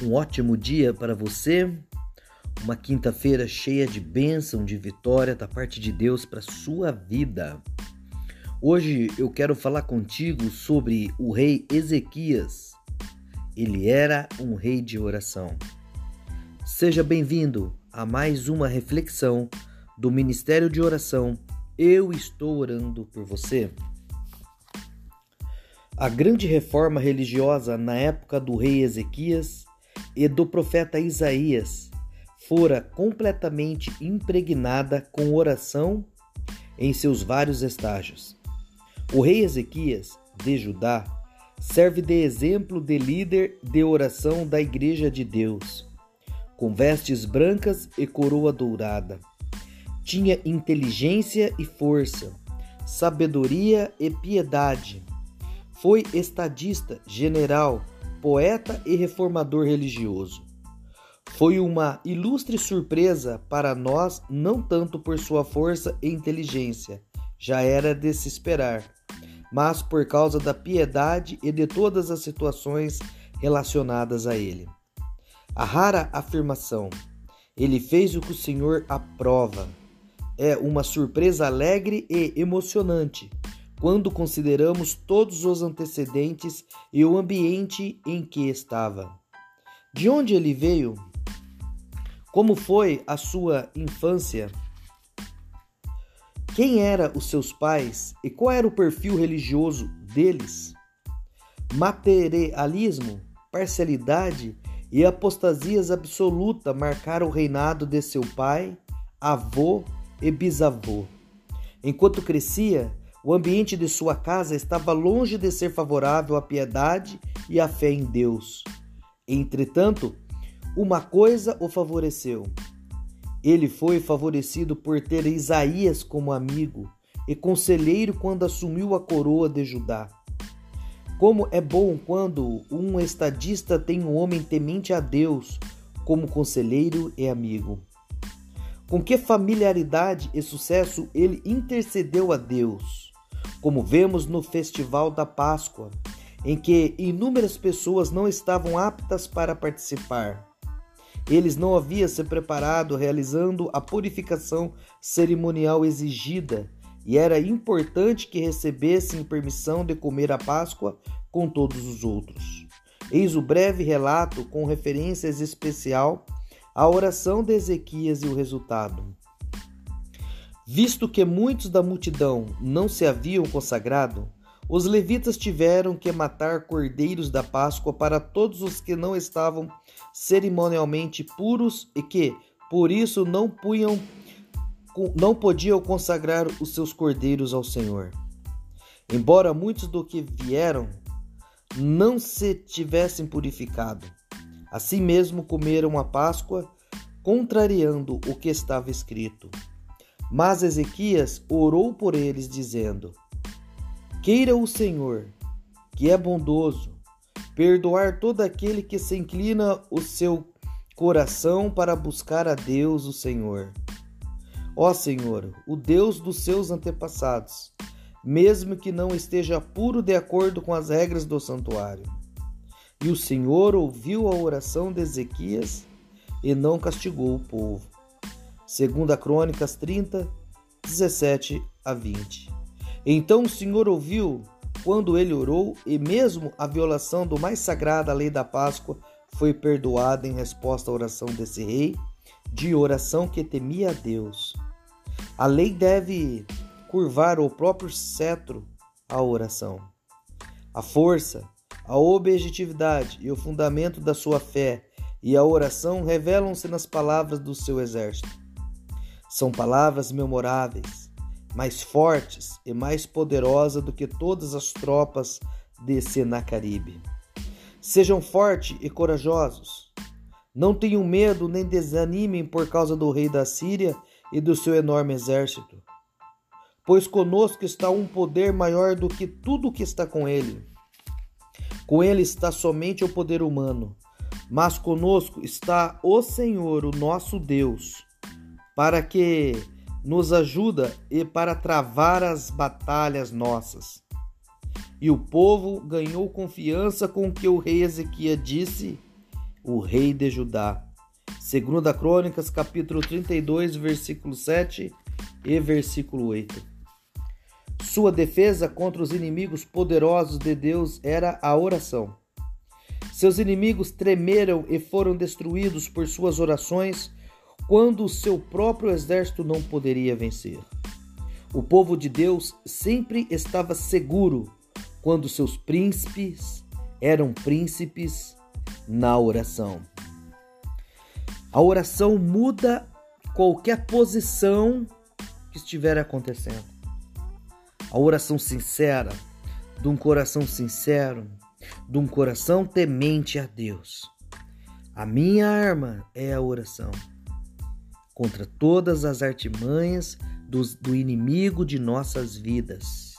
Um ótimo dia para você. Uma quinta-feira cheia de bênção, de vitória da parte de Deus para sua vida. Hoje eu quero falar contigo sobre o rei Ezequias. Ele era um rei de oração. Seja bem-vindo a mais uma reflexão do Ministério de Oração. Eu estou orando por você. A grande reforma religiosa na época do rei Ezequias e do profeta Isaías fora completamente impregnada com oração em seus vários estágios. O rei Ezequias, de Judá, serve de exemplo de líder de oração da Igreja de Deus, com vestes brancas e coroa dourada. Tinha inteligência e força, sabedoria e piedade foi estadista, general, poeta e reformador religioso. Foi uma ilustre surpresa para nós, não tanto por sua força e inteligência, já era de se esperar, mas por causa da piedade e de todas as situações relacionadas a ele. A rara afirmação, ele fez o que o Senhor aprova, é uma surpresa alegre e emocionante quando consideramos todos os antecedentes e o ambiente em que estava. De onde ele veio? Como foi a sua infância? Quem eram os seus pais e qual era o perfil religioso deles? Materialismo, parcialidade e apostasias absoluta marcaram o reinado de seu pai, avô e bisavô. Enquanto crescia, o ambiente de sua casa estava longe de ser favorável à piedade e à fé em Deus. Entretanto, uma coisa o favoreceu. Ele foi favorecido por ter Isaías como amigo e conselheiro quando assumiu a coroa de Judá. Como é bom quando um estadista tem um homem temente a Deus como conselheiro e amigo. Com que familiaridade e sucesso ele intercedeu a Deus como vemos no Festival da Páscoa, em que inúmeras pessoas não estavam aptas para participar. Eles não haviam se preparado realizando a purificação cerimonial exigida e era importante que recebessem permissão de comer a Páscoa com todos os outros. Eis o breve relato com referências especial à oração de Ezequias e o resultado. Visto que muitos da multidão não se haviam consagrado, os levitas tiveram que matar cordeiros da Páscoa para todos os que não estavam cerimonialmente puros e que, por isso, não, punham, não podiam consagrar os seus cordeiros ao Senhor. Embora muitos do que vieram não se tivessem purificado, assim mesmo comeram a Páscoa, contrariando o que estava escrito. Mas Ezequias orou por eles, dizendo: Queira o Senhor, que é bondoso, perdoar todo aquele que se inclina o seu coração para buscar a Deus, o Senhor. Ó Senhor, o Deus dos seus antepassados, mesmo que não esteja puro de acordo com as regras do santuário. E o Senhor ouviu a oração de Ezequias e não castigou o povo. Segunda Crônicas 30, 17 a 20. Então o Senhor ouviu quando ele orou, e mesmo a violação do mais sagrada lei da Páscoa foi perdoada em resposta à oração desse rei, de oração que temia a Deus. A lei deve curvar o próprio cetro à oração. A força, a objetividade e o fundamento da sua fé e a oração revelam-se nas palavras do seu exército. São palavras memoráveis, mais fortes e mais poderosas do que todas as tropas de Senacaribe. Sejam fortes e corajosos. Não tenham medo nem desanimem por causa do rei da Síria e do seu enorme exército. Pois conosco está um poder maior do que tudo que está com ele. Com ele está somente o poder humano, mas conosco está o Senhor, o nosso Deus para que nos ajuda e para travar as batalhas nossas. E o povo ganhou confiança com o que o rei Ezequias disse. o rei de Judá. Segunda Crônicas, capítulo 32, versículo 7 e versículo 8. Sua defesa contra os inimigos poderosos de Deus era a oração. Seus inimigos tremeram e foram destruídos por suas orações quando o seu próprio exército não poderia vencer. O povo de Deus sempre estava seguro quando seus príncipes eram príncipes na oração. A oração muda qualquer posição que estiver acontecendo. A oração sincera, de um coração sincero, de um coração temente a Deus. A minha arma é a oração contra todas as artimanhas do, do inimigo de nossas vidas.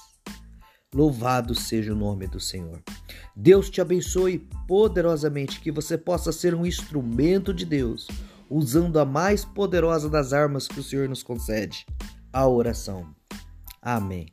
Louvado seja o nome do Senhor. Deus te abençoe poderosamente, que você possa ser um instrumento de Deus, usando a mais poderosa das armas que o Senhor nos concede, a oração. Amém.